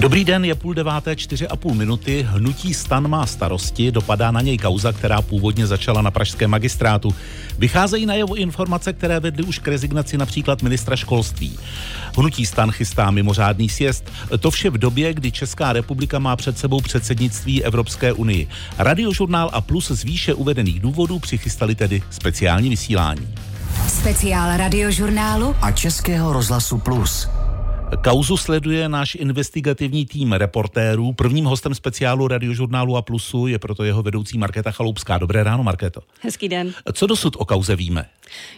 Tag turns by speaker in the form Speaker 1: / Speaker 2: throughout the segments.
Speaker 1: Dobrý den, je půl deváté, čtyři a půl minuty. Hnutí stan má starosti, dopadá na něj kauza, která původně začala na pražském magistrátu. Vycházejí na jeho informace, které vedly už k rezignaci například ministra školství. Hnutí stan chystá mimořádný sjezd. To vše v době, kdy Česká republika má před sebou předsednictví Evropské unii. Radiožurnál a plus z výše uvedených důvodů přichystali tedy speciální vysílání.
Speaker 2: Speciál radiožurnálu
Speaker 3: a Českého rozhlasu Plus.
Speaker 1: Kauzu sleduje náš investigativní tým reportérů. Prvním hostem speciálu radiožurnálu a Plusu je proto jeho vedoucí Markéta Chaloupská. Dobré ráno, Markéto.
Speaker 4: Hezký den.
Speaker 1: Co dosud o kauze víme?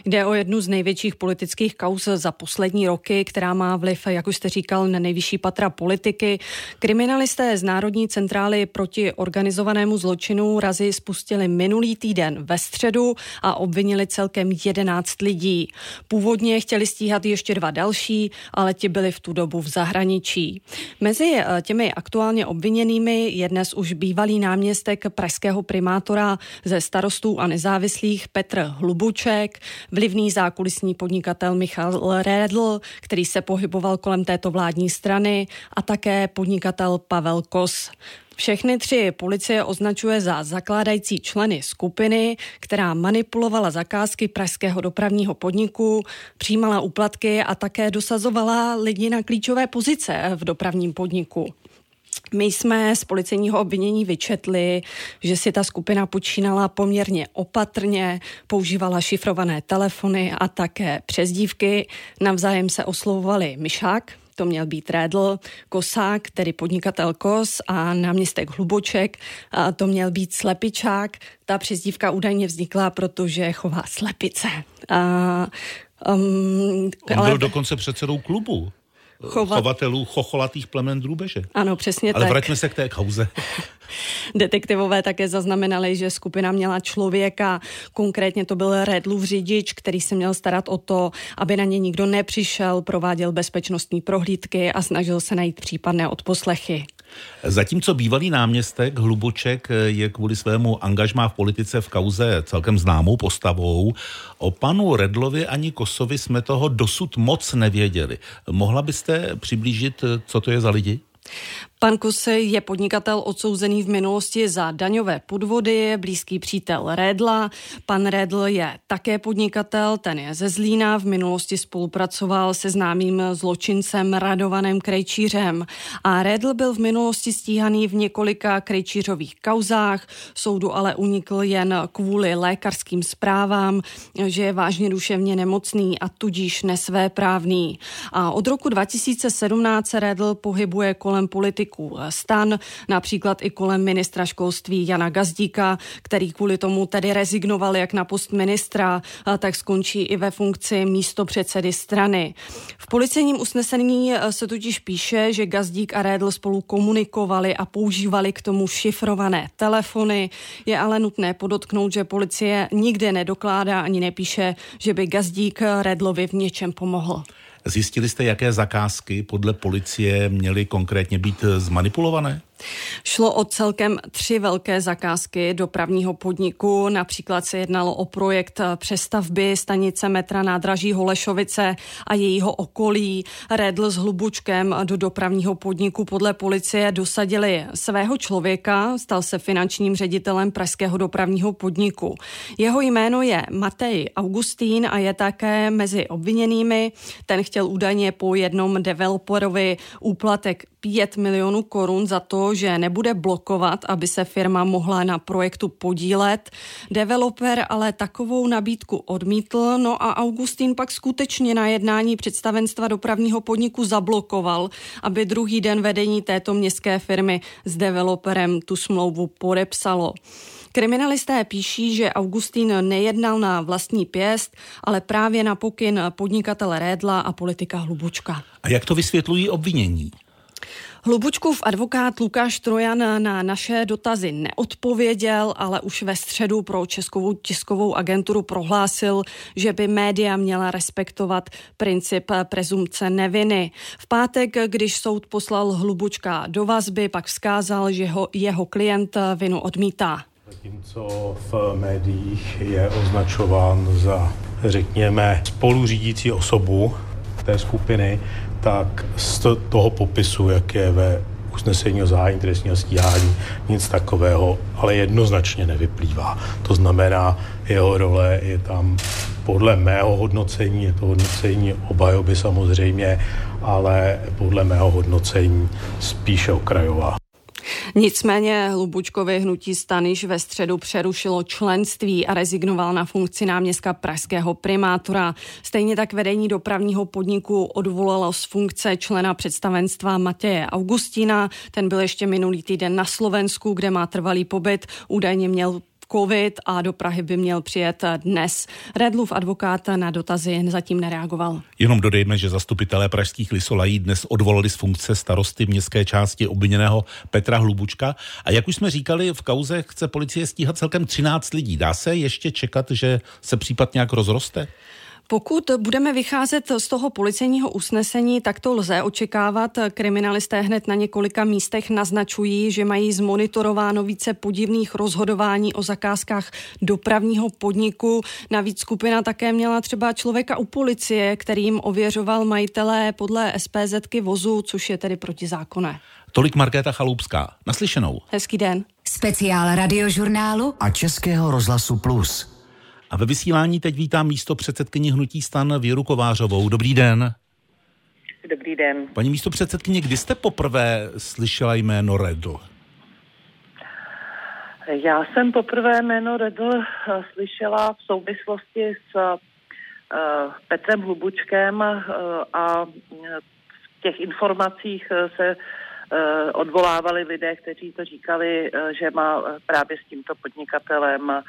Speaker 4: Jde o jednu z největších politických kauz za poslední roky, která má vliv, jak už jste říkal, na nejvyšší patra politiky. Kriminalisté z Národní centrály proti organizovanému zločinu razy spustili minulý týden ve středu a obvinili celkem 11 lidí. Původně chtěli stíhat ještě dva další, ale ti byli v tu dobu v zahraničí. Mezi eh, těmi aktuálně obviněnými je dnes už bývalý náměstek pražského primátora ze starostů a nezávislých Petr Hlubuček, vlivný zákulisní podnikatel Michal Redl, který se pohyboval kolem této vládní strany a také podnikatel Pavel Kos. Všechny tři policie označuje za zakládající členy skupiny, která manipulovala zakázky pražského dopravního podniku, přijímala úplatky a také dosazovala lidi na klíčové pozice v dopravním podniku. My jsme z policejního obvinění vyčetli, že si ta skupina počínala poměrně opatrně, používala šifrované telefony a také přezdívky. Navzájem se oslovovali Myšák, to měl být Rédl, Kosák, tedy podnikatel Kos a náměstek Hluboček, a to měl být Slepičák. Ta přezdívka údajně vznikla, protože chová slepice. A,
Speaker 1: um, On ale... byl dokonce předsedou klubu chovat... chovatelů chocholatých plemen drůbeže.
Speaker 4: Ano, přesně
Speaker 1: Ale
Speaker 4: tak.
Speaker 1: Ale vraťme se k té kauze.
Speaker 4: Detektivové také zaznamenali, že skupina měla člověka, konkrétně to byl Redlův řidič, který se měl starat o to, aby na ně nikdo nepřišel, prováděl bezpečnostní prohlídky a snažil se najít případné odposlechy.
Speaker 1: Zatímco bývalý náměstek Hluboček je kvůli svému angažmá v politice v kauze celkem známou postavou, o panu Redlovi ani Kosovi jsme toho dosud moc nevěděli. Mohla byste přiblížit, co to je za lidi?
Speaker 4: Pan Kuse je podnikatel odsouzený v minulosti za daňové podvody, je blízký přítel Redla. Pan Redl je také podnikatel, ten je ze Zlína, v minulosti spolupracoval se známým zločincem Radovanem Krejčířem. A Redl byl v minulosti stíhaný v několika krejčířových kauzách, soudu ale unikl jen kvůli lékařským zprávám, že je vážně duševně nemocný a tudíž nesvéprávný. A od roku 2017 se Redl pohybuje kolem politiků politiků stan, například i kolem ministra školství Jana Gazdíka, který kvůli tomu tedy rezignoval jak na post ministra, tak skončí i ve funkci místo předsedy strany. V policejním usnesení e, se totiž píše, že Gazdík a Rédl spolu komunikovali a používali k tomu šifrované telefony. Je ale nutné podotknout, že policie nikde nedokládá ani nepíše, že by Gazdík Redlovi v něčem pomohl.
Speaker 1: Zjistili jste, jaké zakázky podle policie měly konkrétně být zmanipulované?
Speaker 4: Šlo o celkem tři velké zakázky dopravního podniku. Například se jednalo o projekt přestavby stanice metra nádraží Holešovice a jejího okolí. Redl s Hlubučkem do dopravního podniku podle policie dosadili svého člověka, stal se finančním ředitelem Pražského dopravního podniku. Jeho jméno je Matej Augustín a je také mezi obviněnými. Ten chtěl údajně po jednom developerovi úplatek 5 milionů korun za to, že nebude blokovat, aby se firma mohla na projektu podílet. Developer ale takovou nabídku odmítl, no a Augustín pak skutečně na jednání představenstva dopravního podniku zablokoval, aby druhý den vedení této městské firmy s developerem tu smlouvu podepsalo. Kriminalisté píší, že Augustín nejednal na vlastní pěst, ale právě na pokyn podnikatele Rédla a politika Hlubučka.
Speaker 1: A jak to vysvětlují obvinění?
Speaker 4: Hlubučkův advokát Lukáš Trojan na naše dotazy neodpověděl, ale už ve středu pro Českou tiskovou agenturu prohlásil, že by média měla respektovat princip prezumce neviny. V pátek, když soud poslal Hlubučka do vazby, pak vzkázal, že ho, jeho klient vinu odmítá.
Speaker 5: Zatímco v médiích je označován za, řekněme, spoluřídící osobu té skupiny, tak z toho popisu, jak je ve usnesení o zahájení trestního stíhání, nic takového, ale jednoznačně nevyplývá. To znamená, jeho role je tam podle mého hodnocení, je to hodnocení obajoby samozřejmě, ale podle mého hodnocení spíše okrajová.
Speaker 4: Nicméně Hlubučkovi hnutí Staniš ve středu přerušilo členství a rezignoval na funkci náměstka pražského primátora. Stejně tak vedení dopravního podniku odvolalo z funkce člena představenstva Matěje Augustína. Ten byl ještě minulý týden na Slovensku, kde má trvalý pobyt. Údajně měl covid a do Prahy by měl přijet dnes. Redlův advokát na dotazy zatím nereagoval.
Speaker 1: Jenom dodejme, že zastupitelé pražských Lisolají dnes odvolali z funkce starosty městské části obviněného Petra Hlubučka. A jak už jsme říkali, v kauze chce policie stíhat celkem 13 lidí. Dá se ještě čekat, že se případ nějak rozroste?
Speaker 4: Pokud budeme vycházet z toho policejního usnesení, tak to lze očekávat. Kriminalisté hned na několika místech naznačují, že mají zmonitorováno více podivných rozhodování o zakázkách dopravního podniku. Navíc skupina také měla třeba člověka u policie, kterým ověřoval majitelé podle SPZky vozu, což je tedy protizákonné.
Speaker 1: Tolik Markéta Chaloupská. Naslyšenou.
Speaker 4: Hezký den.
Speaker 2: Speciál radiožurnálu
Speaker 3: a Českého rozhlasu Plus.
Speaker 1: A ve vysílání teď vítám místo předsedkyni Hnutí stan Věru Kovářovou. Dobrý den.
Speaker 6: Dobrý den.
Speaker 1: Paní místo předsedkyně, kdy jste poprvé slyšela jméno Redl?
Speaker 6: Já jsem poprvé jméno Redl eh, slyšela v souvislosti s uh, Petrem Hlubučkem uh, a v těch informacích se Eh, odvolávali lidé, kteří to říkali, eh, že má eh, právě s tímto podnikatelem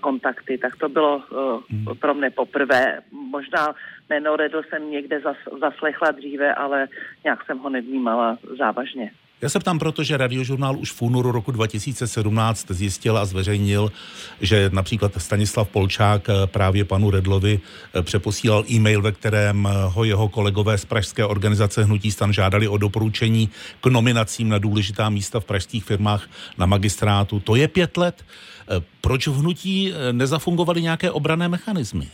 Speaker 6: kontakty. Tak to bylo hmm. pro mne poprvé. Možná jméno Redl jsem někde zaslechla dříve, ale nějak jsem ho nevnímala závažně.
Speaker 1: Já se ptám, protože radiožurnál už v únoru roku 2017 zjistil a zveřejnil, že například Stanislav Polčák eh, právě panu Redlovi eh, přeposílal e-mail, ve kterém eh, ho jeho kolegové z pražské organizace Hnutí stan žádali o doporučení k nominacím na důležitá místa v pražských firmách na magistrátu. To je pět let. Proč v hnutí nezafungovaly nějaké obrané mechanismy?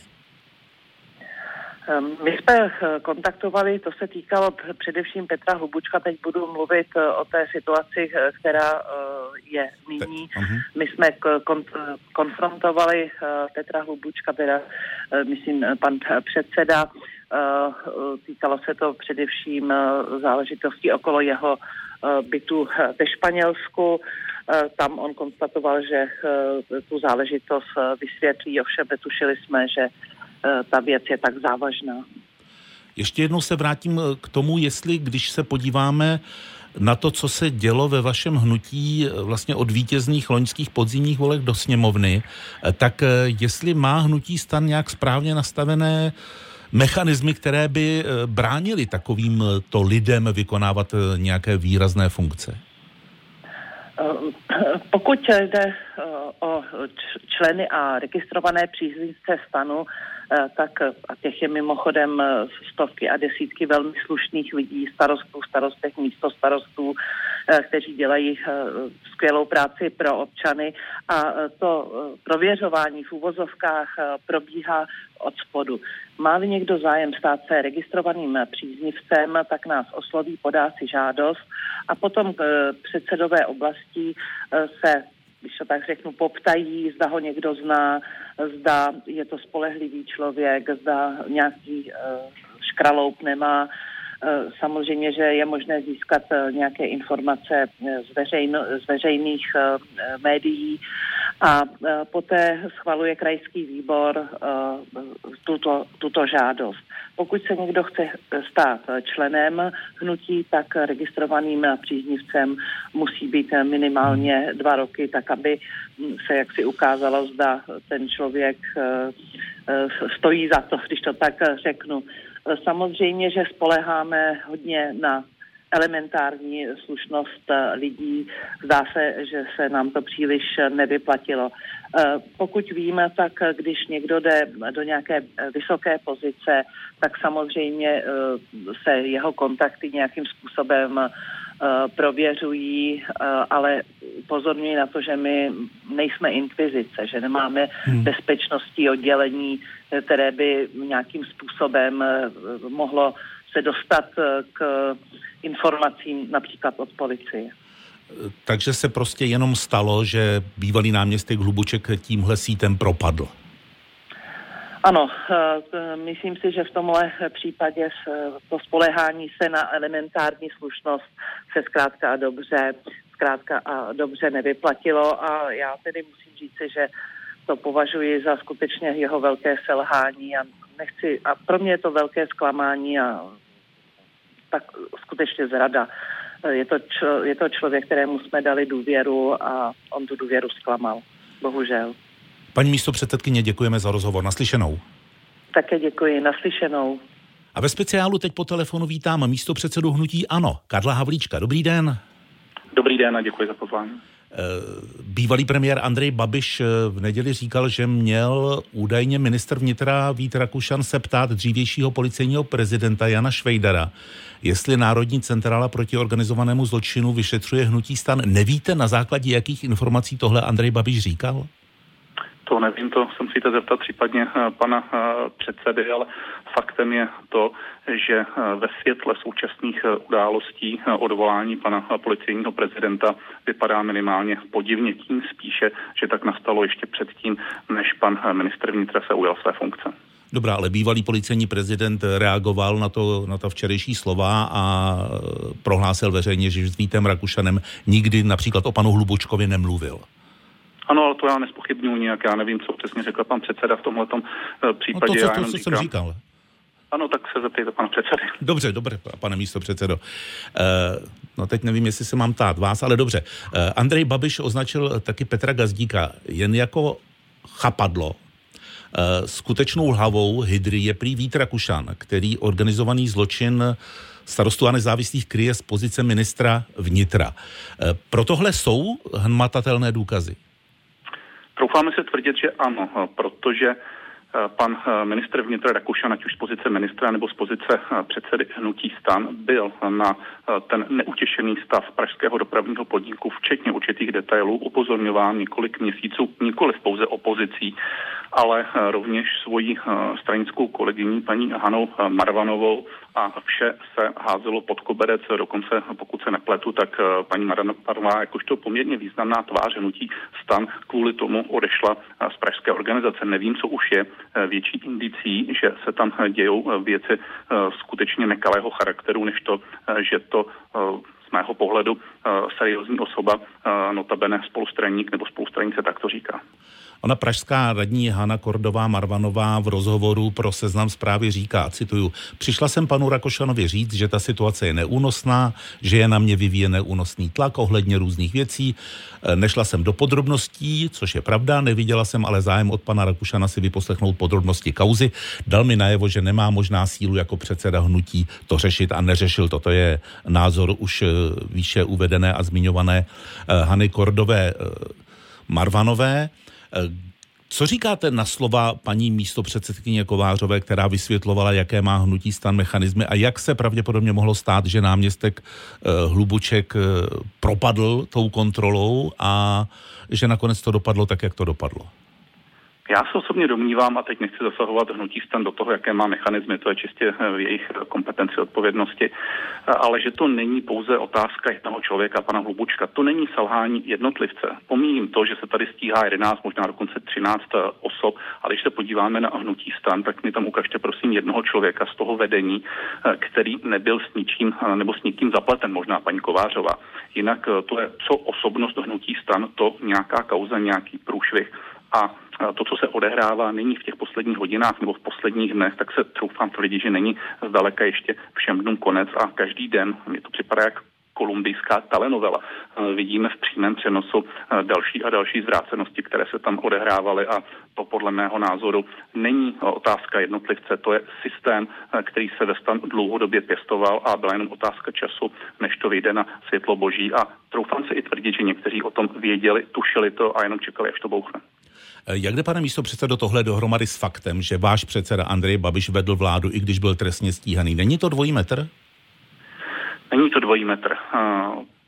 Speaker 6: Ehm, my jsme eh, kontaktovali, to se týkalo především Petra Hlubučka, teď budu mluvit eh, o té situaci, eh, která je nyní. Mhm. My jsme konfrontovali Petra Hlubučka, teda myslím pan předseda, týkalo se to především záležitostí okolo jeho bytu ve Španělsku. Tam on konstatoval, že tu záležitost vysvětlí, ovšem netušili jsme, že ta věc je tak závažná.
Speaker 1: Ještě jednou se vrátím eh, k tomu, jestli když se podíváme na to, co se dělo ve vašem hnutí eh, vlastně od vítězných loňských podzimních volek do sněmovny, tak jestli má hnutí stan nějak správně nastavené mechanismy, které by bránily takovým to lidem vykonávat nějaké výrazné funkce?
Speaker 6: Pokud jde o členy a registrované příznivce stanu, Eh, tak eh, a těch je mimochodem eh, stovky a desítky velmi slušných lidí, starostů, starostek, místo starostů, kteří dělají skvělou práci pro občany. A to prověřování v úvozovkách probíhá od spodu. Má-li někdo zájem stát se registrovaným příznivcem, tak nás osloví, podá si žádost a potom předsedové oblasti se když to tak řeknu, poptají, zda ho někdo zná, zda je to spolehlivý člověk, zda nějaký uh, škraloup nemá. Samozřejmě, že je možné získat nějaké informace z, veřejno, z veřejných médií a uh, poté schvaluje krajský výbor uh, tuto, tuto žádost. Pokud se někdo chce stát členem hnutí, tak registrovaným příznivcem musí být minimálně dva roky, tak aby se jaksi ukázalo, zda ten člověk eh, stojí za to, když to tak řeknu. Samozřejmě, že spoleháme hodně na elementární slušnost eh, lidí. Zdá se, že se nám to příliš nevyplatilo. Eh, pokud víme, tak když někdo jde do nějaké vysoké pozice, tak samozřejmě eh, se jeho kontakty nějakým způsobem prověřují, ale pozorňuji na to, že my nejsme inkvizice, že nemáme hmm. bezpečnostní oddělení, které by nějakým způsobem mohlo se dostat k informacím například od policie.
Speaker 1: Takže se prostě jenom stalo, že bývalý náměstek Hlubuček tímhle sítem propadl.
Speaker 6: Ano, eh, myslím si, že v tomhle případě to spolehání se na elementární slušnost se zkrátka a dobře, zkrátka a dobře nevyplatilo a já tedy musím říci, že to považuji za skutečně jeho velké selhání a nechci, a pro mě je to velké zklamání a tak skutečně zrada. Je to, člo, je to člověk, kterému jsme dali důvěru a on tu důvěru zklamal. Bohužel.
Speaker 1: Paní místo předsedkyně, děkujeme za rozhovor. Naslyšenou.
Speaker 6: Také děkuji. Naslyšenou.
Speaker 1: A ve speciálu teď po telefonu vítám místo předsedu Hnutí Ano, Karla Havlíčka. Dobrý den.
Speaker 7: Dobrý den a děkuji za pozvání.
Speaker 1: Eh, bývalý premiér Andrej Babiš eh, v neděli říkal, že měl údajně minister vnitra Vít Rakušan se ptát dřívějšího policejního prezidenta Jana Švejdara, jestli Národní centrála proti organizovanému zločinu vyšetřuje hnutí stan. Nevíte, na základě jakých informací tohle Andrej Babiš říkal?
Speaker 7: To nevím, to se musíte zeptat případně eh, pana předsedy, ale faktem je to, že eh, ve světle současných eh, událostí eh, odvolání pana policejního prezidenta vypadá minimálně podivně tím spíše, že tak nastalo ještě předtím, než pan minister vnitra se ujal své funkce.
Speaker 1: Dobrá, ale bývalý policejní prezident reagoval na to, na to včerejší slova a prohlásil veřejně, že s Vítem Rakušanem nikdy například o panu Hlubučkovi nemluvil.
Speaker 7: Ano, ale to já nespochybnuju nějak, já nevím, co přesně řekl pan předseda v tomhle případě.
Speaker 1: No to, co, to, co jsem říkal.
Speaker 7: Ano, tak se zeptejte pana předsedy.
Speaker 1: Dobře, dobře, pane místo předsedo. E, no teď nevím, jestli se mám tát vás, ale dobře. E, Andrej Babiš označil taky Petra Gazdíka jen jako chapadlo. Skutečnou hlavou Hydry je prý Vít Rakušan, který organizovaný zločin starostu a nezávislých kryje z pozice ministra vnitra. Pro tohle jsou hmatatelné důkazy?
Speaker 7: Troufáme se tvrdit, že ano, protože Eh, pan eh, ministr vnitra Rakušan, ať už z pozice ministra nebo z pozice eh, předsedy hnutí stan, byl na ten neutěšený stav pražského dopravního podniku, včetně určitých detailů, upozorňován několik měsíců, nikoli pouze opozicí, ale rovněž svojí stranickou kolegyní paní Hanou Marvanovou a vše se házelo pod koberec, dokonce pokud se nepletu, tak paní Marvanová jakožto poměrně významná tvář hnutí stan kvůli tomu odešla z pražské organizace. Nevím, co už je Eh, větší indicí, že se tam dějou eh, věci eh, skutečně nekalého charakteru, než to, že to z mého pohledu seriózní osoba, notabene spolustraník nebo spolustranice tak to říká.
Speaker 1: Ona pražská radní Hana Kordová Marvanová v rozhovoru pro seznam zprávy říká, cituju, přišla jsem panu Rakošanovi říct, že ta situace je neúnosná, že je na mě vyvíjen neúnosný tlak ohledně různých věcí. E, nešla jsem do podrobností, což je pravda, neviděla jsem ale zájem od pana Rakušana si vyposlechnout podrobnosti kauzy. Dal mi najevo, že nemá možná sílu jako předseda hnutí to řešit a neřešil to. To je názor už e, výše uvedené a zmiňované e, Hany Kordové Marvanové. Co říkáte na slova paní místopředsedkyně Kovářové, která vysvětlovala, jaké má hnutí stan mechanismy a jak se pravděpodobně mohlo stát, že náměstek eh, Hlubuček eh, propadl tou kontrolou a že nakonec to dopadlo tak, jak to dopadlo?
Speaker 7: Já se osobně domnívám, a teď nechci zasahovat hnutí stan do toho, jaké má mechanizmy, to je čistě v jejich kompetenci odpovědnosti, ale že to není pouze otázka jednoho člověka, pana Hlubučka. To není selhání jednotlivce. Pomíním to, že se tady stíhá 11, možná dokonce 13 osob, ale když se podíváme na hnutí stan, tak mi tam ukažte prosím jednoho člověka z toho vedení, který nebyl s ničím nebo s nikým zapleten, možná paní Kovářová. Jinak to je co osobnost hnutí stan, to nějaká kauza, nějaký průšvih a to, co se odehrává nyní v těch posledních hodinách nebo v posledních dnech, tak se troufám tvrdit, že není zdaleka ještě všem dnům konec a každý den, mě to připadá jak kolumbijská telenovela. Vidíme v přímém přenosu další a další zvrácenosti, které se tam odehrávaly a to podle mého názoru není otázka jednotlivce, to je systém, který se ve stan dlouhodobě pěstoval a byla jenom otázka času, než to vyjde na světlo boží a troufám se i tvrdit, že někteří o tom věděli, tušili to a jenom čekali, až to bouchne.
Speaker 1: Jak jde, pane místo předsedo, tohle dohromady s faktem, že váš předseda Andrej Babiš vedl vládu, i když byl trestně stíhaný? Není to dvojí metr?
Speaker 7: Není to dvojí metr.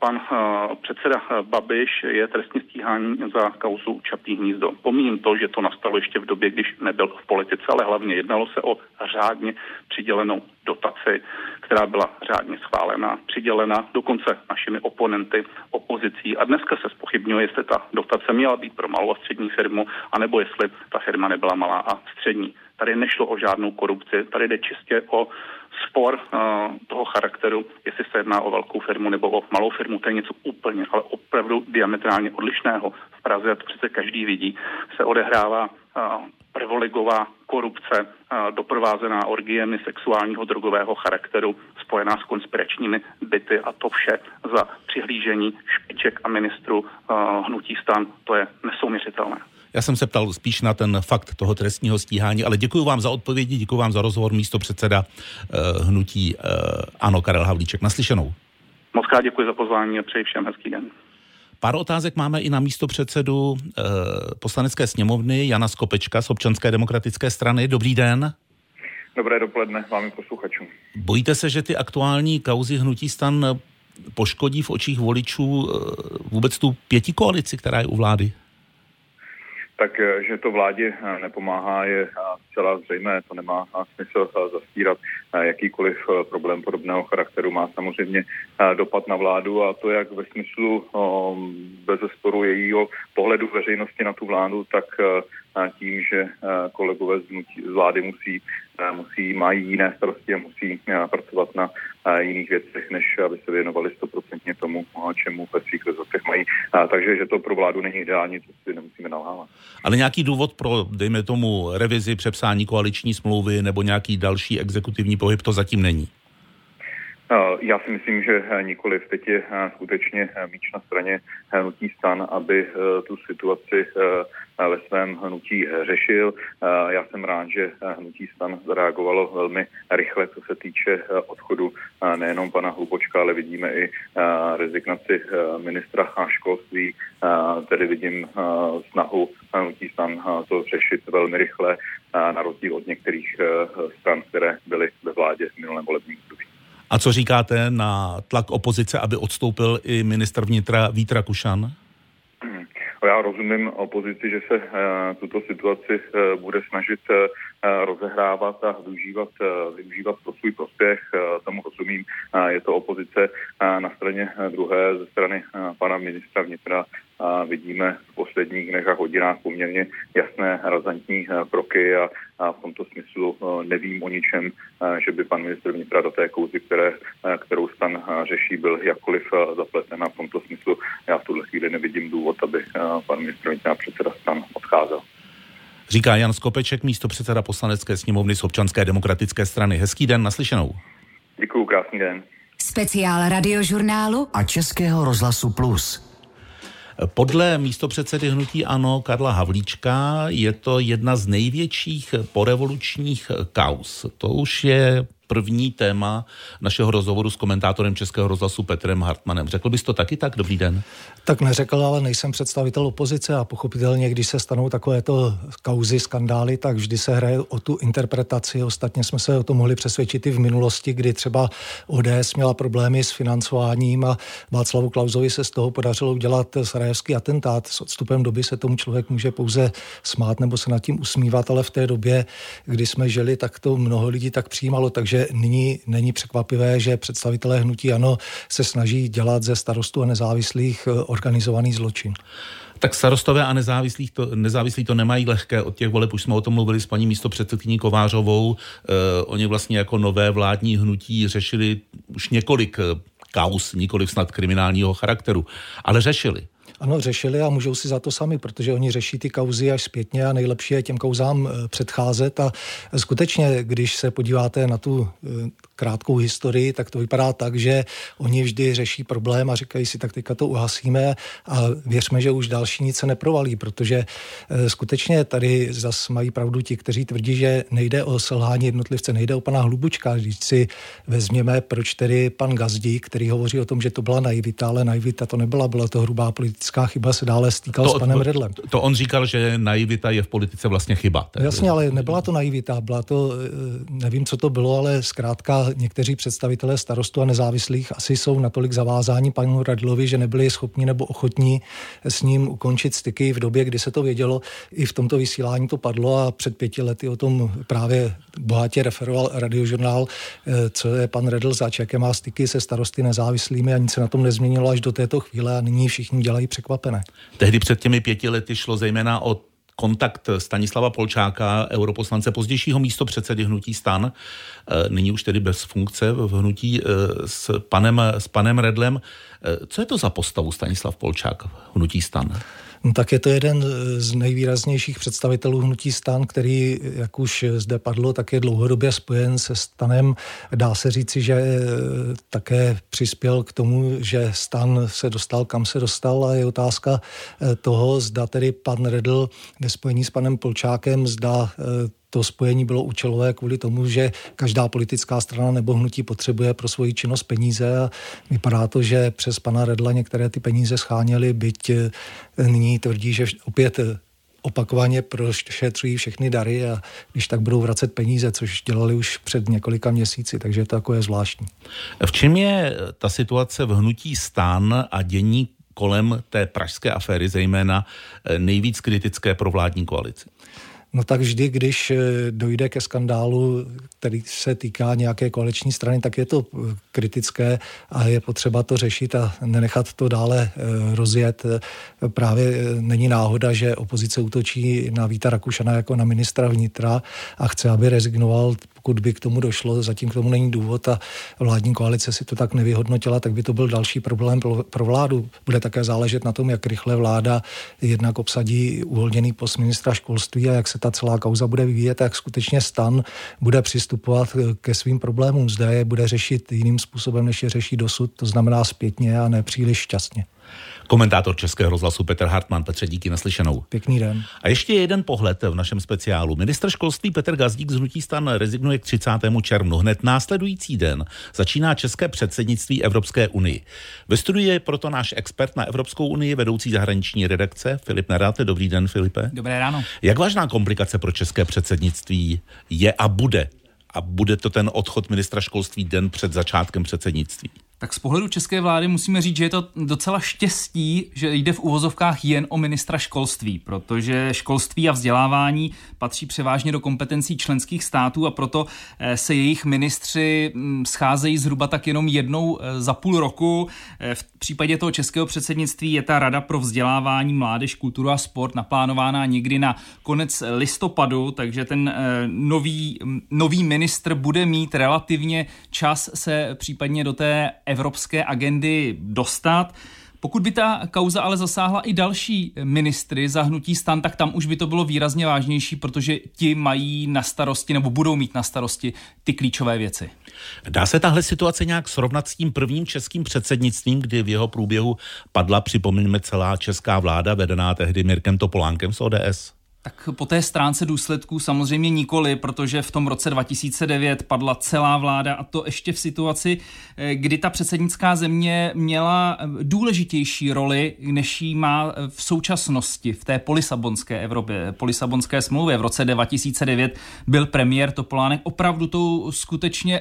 Speaker 7: Pan uh, předseda Babiš je trestně stíhání za kauzu Čapí hnízdo. Pomíním to, že to nastalo ještě v době, když nebyl v politice, ale hlavně jednalo se o řádně přidělenou dotaci, která byla řádně schválena, přidělena dokonce našimi oponenty, opozicí. A dneska se spochybňuje, jestli ta dotace měla být pro malou a střední firmu, anebo jestli ta firma nebyla malá a střední. Tady nešlo o žádnou korupci, tady jde čistě o spor uh, toho charakteru, jestli se jedná o velkou firmu nebo o malou firmu, to je něco úplně, ale opravdu diametrálně odlišného. V Praze, to přece každý vidí, se odehrává uh, prvoligová korupce, uh, doprovázená orgiemi sexuálního drogového charakteru, spojená s konspiračními byty a to vše za přihlížení špiček a ministru hnutí stan, to je nesouměřitelné.
Speaker 1: Já jsem se ptal spíš na ten fakt toho trestního stíhání, ale děkuji vám za odpovědi, děkuji vám za rozhovor místo předseda uh, hnutí uh, Ano Karel Havlíček. Naslyšenou.
Speaker 7: Moc krát děkuji za pozvání a přeji všem hezký den.
Speaker 1: Pár otázek máme i na místo předsedu uh, poslanecké sněmovny Jana Skopečka z občanské demokratické strany. Dobrý den.
Speaker 8: Dobré dopoledne vám posluchačům.
Speaker 1: Bojíte se, že ty aktuální kauzy hnutí stan poškodí v očích voličů vůbec tu pěti koalici, která je u vlády?
Speaker 8: Tak eh, že to vládě eh, nepomáhá, je eh, zcela zřejmé. To nemá smysl zastírat. Jakýkoliv problém podobného charakteru má samozřejmě dopad na vládu a to jak ve smyslu bez sporu jejího pohledu veřejnosti na tu vládu, tak tím, že kolegové z vlády musí, musí, mají jiné starosti a musí pracovat na jiných věcech, než aby se věnovali stoprocentně tomu, čemu ve svých rezortech mají. Takže, že to pro vládu není ideální, to si nemusíme nalhávat.
Speaker 1: Ale nějaký důvod pro, dejme tomu, revizi, přepsání koaliční smlouvy nebo nějaký další exekutivní pohyb to zatím není?
Speaker 8: Já si myslím, že nikoliv. Teď je skutečně míč na straně hnutí stan, aby tu situaci ve svém hnutí řešil. Já jsem rád, že hnutí stan zareagovalo velmi rychle, co se týče odchodu nejenom pana Hlubočka, ale vidíme i rezignaci ministra školství. Tedy vidím snahu hnutí stan to řešit velmi rychle, na rozdíl od některých stran, které byly ve vládě v minulém volebním období.
Speaker 1: A co říkáte na tlak opozice, aby odstoupil i ministr vnitra Vítra Kušan?
Speaker 8: Já rozumím opozici, že se uh, tuto situaci uh, bude snažit uh, rozehrávat a využívat, využívat pro svůj prospěch. Tomu rozumím. Je to opozice na straně druhé, ze strany pana ministra vnitra vidíme v posledních dnech a hodinách poměrně jasné razantní kroky a, a v tomto smyslu nevím o ničem, že by pan ministr vnitra do té kouzy, které, kterou stan řeší, byl jakkoliv zapleten a v tomto smyslu já v tuhle chvíli nevidím důvod, aby pan ministr vnitra předseda stan odcházel.
Speaker 1: Říká Jan Skopeček, místo předseda poslanecké sněmovny z občanské demokratické strany. Hezký den, naslyšenou.
Speaker 8: Děkuji, krásný den.
Speaker 2: Speciál radiožurnálu
Speaker 3: a Českého rozhlasu Plus.
Speaker 1: Podle místopředsedy hnutí Ano Karla Havlíčka je to jedna z největších porevolučních kaus. To už je první téma našeho rozhovoru s komentátorem Českého rozhlasu Petrem Hartmanem. Řekl bys to taky tak? Dobrý den.
Speaker 9: Tak neřekl, ale nejsem představitel opozice a pochopitelně, když se stanou takovéto kauzy, skandály, tak vždy se hraje o tu interpretaci. Ostatně jsme se o tom mohli přesvědčit i v minulosti, kdy třeba ODS měla problémy s financováním a Václavu Klauzovi se z toho podařilo udělat sarajevský atentát. S odstupem doby se tomu člověk může pouze smát nebo se nad tím usmívat, ale v té době, kdy jsme žili, tak to mnoho lidí tak přijímalo, takže nyní není překvapivé, že představitelé hnutí ANO se snaží dělat ze starostů a nezávislých organizovaný zločin.
Speaker 1: Tak starostové a nezávislí to, nezávislí to nemají lehké. Od těch voleb už jsme o tom mluvili s paní místo předsedkyní Kovářovou. Eh, oni vlastně jako nové vládní hnutí řešili už několik eh, kaus, nikoli snad kriminálního charakteru, ale řešili.
Speaker 9: Ano, řešili a můžou si za to sami, protože oni řeší ty kauzy až zpětně a nejlepší je těm kauzám eh, předcházet a skutečně, když se podíváte na tu eh, krátkou historii, tak to vypadá tak, že oni vždy řeší problém a říkají si, tak teďka to uhasíme a věřme, že už další nic se neprovalí, protože eh, skutečně tady zas mají pravdu ti, kteří tvrdí, že nejde o selhání jednotlivce, nejde o pana Hlubučka. Když si vezměme, proč tedy pan Gazdík, který hovoří o tom, že to byla naivita, ale naivita to nebyla, byla to hrubá politická politická chyba se dále stýkal to, s panem Redlem.
Speaker 1: To, to on říkal, že naivita je v politice vlastně chyba.
Speaker 9: Jasně, ale nebyla to naivita, byla to, nevím, co to bylo, ale zkrátka někteří představitelé starostu a nezávislých asi jsou natolik zavázáni panu Redlovi, že nebyli schopni nebo ochotní s ním ukončit styky v době, kdy se to vědělo. I v tomto vysílání to padlo a před pěti lety o tom právě bohatě referoval radiožurnál, co je pan Redl zač, jaké má styky se starosty nezávislými a nic se na tom nezměnilo až do této chvíle a nyní všichni dělají překvapené.
Speaker 1: Tehdy před těmi pěti lety šlo zejména o kontakt Stanislava Polčáka, europoslance pozdějšího místo předsedy Hnutí stan, e, nyní už tedy bez funkce v Hnutí e, s panem, s panem Redlem. E, co je to za postavu Stanislav Polčák v Hnutí stan?
Speaker 9: No, tak je to jeden z nejvýraznějších představitelů hnutí stan, který, jak už zde padlo, tak je dlouhodobě spojen se stanem. Dá se říci, že také přispěl k tomu, že stan se dostal, kam se dostal a je otázka toho, zda tedy pan Redl ve spojení s panem Polčákem, zda to spojení bylo účelové kvůli tomu, že každá politická strana nebo hnutí potřebuje pro svoji činnost peníze a vypadá to, že přes pana Redla některé ty peníze scháněly, byť eh, nyní tvrdí, že opět eh, opakovaně prošetřují všechny dary a když tak budou vracet peníze, což dělali už před několika měsíci, takže to jako je zvláštní.
Speaker 1: V čem je ta situace v hnutí stan a dění kolem té pražské aféry zejména eh, nejvíc kritické pro vládní koalici?
Speaker 9: No tak vždy, když eh, dojde ke skandálu, který se týká nějaké koaliční strany, tak je to eh, kritické a je potřeba to řešit a nenechat to dále eh, rozjet. Právě není náhoda, že opozice útočí na Víta Rakušana jako na ministra vnitra a chce, aby rezignoval pokud by k tomu došlo, zatím k tomu není důvod a vládní koalice si to tak nevyhodnotila, tak by to byl další problém pro vládu. Bude také záležet na tom, jak rychle vláda jednak obsadí uvolněný post ministra školství a jak se ta celá kauza bude vyvíjet, jak skutečně stan bude přistupovat ke svým problémům. Zde je bude řešit jiným způsobem, než je řeší dosud, to znamená zpětně a ne příliš šťastně.
Speaker 1: Komentátor Českého rozhlasu Petr Hartmann. Petře, díky naslyšenou.
Speaker 9: Pěkný den.
Speaker 1: A ještě jeden pohled v našem speciálu. Ministr školství Petr Gazdík z Hnutí stan rezignuje k 30. červnu. Hned následující den začíná české předsednictví Evropské unii. Ve studiu je proto náš expert na Evropskou unii, vedoucí zahraniční redakce Filip Neráte. Dobrý den, Filipe.
Speaker 10: Dobré ráno.
Speaker 1: Jak vážná komplikace pro české předsednictví je a bude? A bude to ten odchod ministra školství den před začátkem předsednictví?
Speaker 10: Tak z pohledu české vlády musíme říct, že je to docela štěstí, že jde v uvozovkách jen o ministra školství, protože školství a vzdělávání patří převážně do kompetencí členských států a proto eh, se jejich ministři mm, scházejí zhruba tak jenom jednou eh, za půl roku. Eh, v případě toho českého předsednictví je ta Rada pro vzdělávání, mládež, kulturu a sport naplánována někdy na konec listopadu, takže ten nový, mm, nový ministr bude mít relativně čas se případně do té evropské agendy dostat. Pokud by ta kauza ale zasáhla i další ministry za hnutí stan, tak tam už by to bylo výrazně vážnější, protože ti mají na starosti nebo budou mít na starosti ty klíčové věci.
Speaker 1: Dá se tahle situace nějak srovnat s tím prvním českým předsednictvím, kdy v jeho průběhu padla, připomeňme, celá česká vláda, vedená tehdy Mirkem Topolánkem z ODS?
Speaker 10: Tak po té stránce důsledků samozřejmě nikoli, protože v tom roce 2009 padla celá vláda a to ještě v situaci, eh, kdy ta předsednická země měla eh, důležitější roli, než jí má eh, v současnosti v té polisabonské Evropě, polisabonské smlouvě. V roce 2009 byl premiér Topolánek opravdu tou skutečně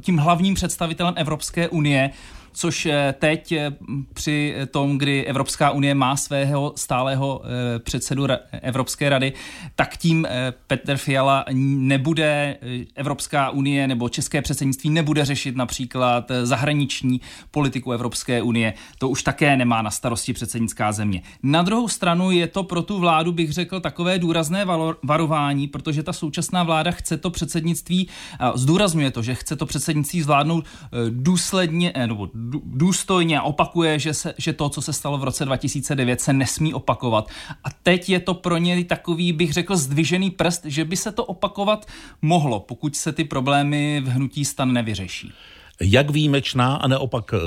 Speaker 10: tím hlavním představitelem Evropské unie což eh, teď eh, při tom, kdy Evropská unie má svého stálého eh, předsedu Evropské rady, tak tím Petr Fiala nebude Evropská unie nebo České předsednictví nebude řešit například zahraniční politiku Evropské unie. To už také nemá na starosti předsednická země. Na druhou stranu je to pro tu vládu, bych řekl, takové důrazné varování, protože ta současná vláda chce to předsednictví, zdůrazňuje to, že chce to předsednictví zvládnout důsledně, nebo důstojně opakuje, že, se, že to, co se stalo v roce 2009, se nesmí opakovat. A teď je to pro ně takový, bych řekl, zdvižený prst, že by se to opakovat mohlo, pokud se ty problémy v hnutí stan nevyřeší.
Speaker 1: Jak výjimečná a neopak eh,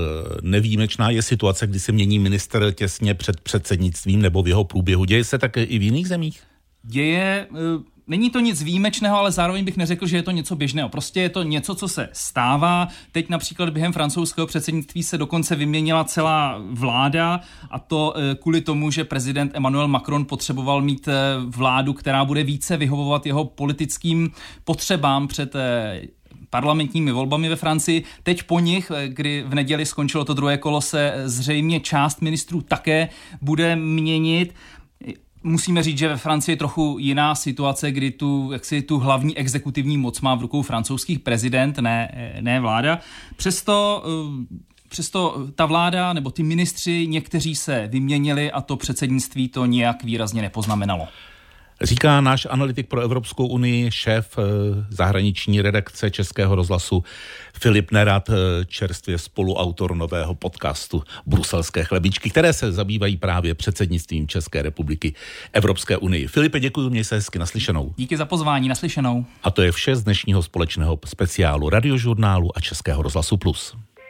Speaker 1: nevýjimečná je situace, kdy se mění minister těsně před předsednictvím nebo v jeho průběhu? Děje se také i v jiných zemích?
Speaker 10: Děje eh, není to nic výjimečného, ale zároveň bych neřekl, že je to něco běžného. Prostě je to něco, co se stává. Teď například během francouzského předsednictví se dokonce vyměnila celá vláda a to eh, kvůli tomu, že prezident Emmanuel Macron potřeboval mít eh, vládu, která bude více vyhovovat jeho politickým potřebám před eh, parlamentními volbami ve Francii. Teď po nich, kdy v neděli skončilo to druhé kolo, se zřejmě část ministrů také bude měnit musíme říct, že ve Francii je trochu jiná situace, kdy tu, jak si, tu hlavní exekutivní moc má v rukou francouzských prezident, ne, ne vláda. Přesto eh, Přesto ta vláda nebo ty ministři, někteří se vyměnili a to předsednictví to nijak výrazně nepoznamenalo.
Speaker 1: Říká náš analytik pro Evropskou unii, šéf eh, zahraniční redakce Českého rozhlasu Filip Nerad, eh, čerstvě spoluautor nového podcastu Bruselské chlebičky, které se zabývají právě předsednictvím České republiky Evropské unii. Filipe, děkuji, měj se hezky naslyšenou.
Speaker 10: Díky za pozvání, naslyšenou.
Speaker 1: A to je vše z dnešního společného speciálu radiožurnálu a Českého rozhlasu Plus.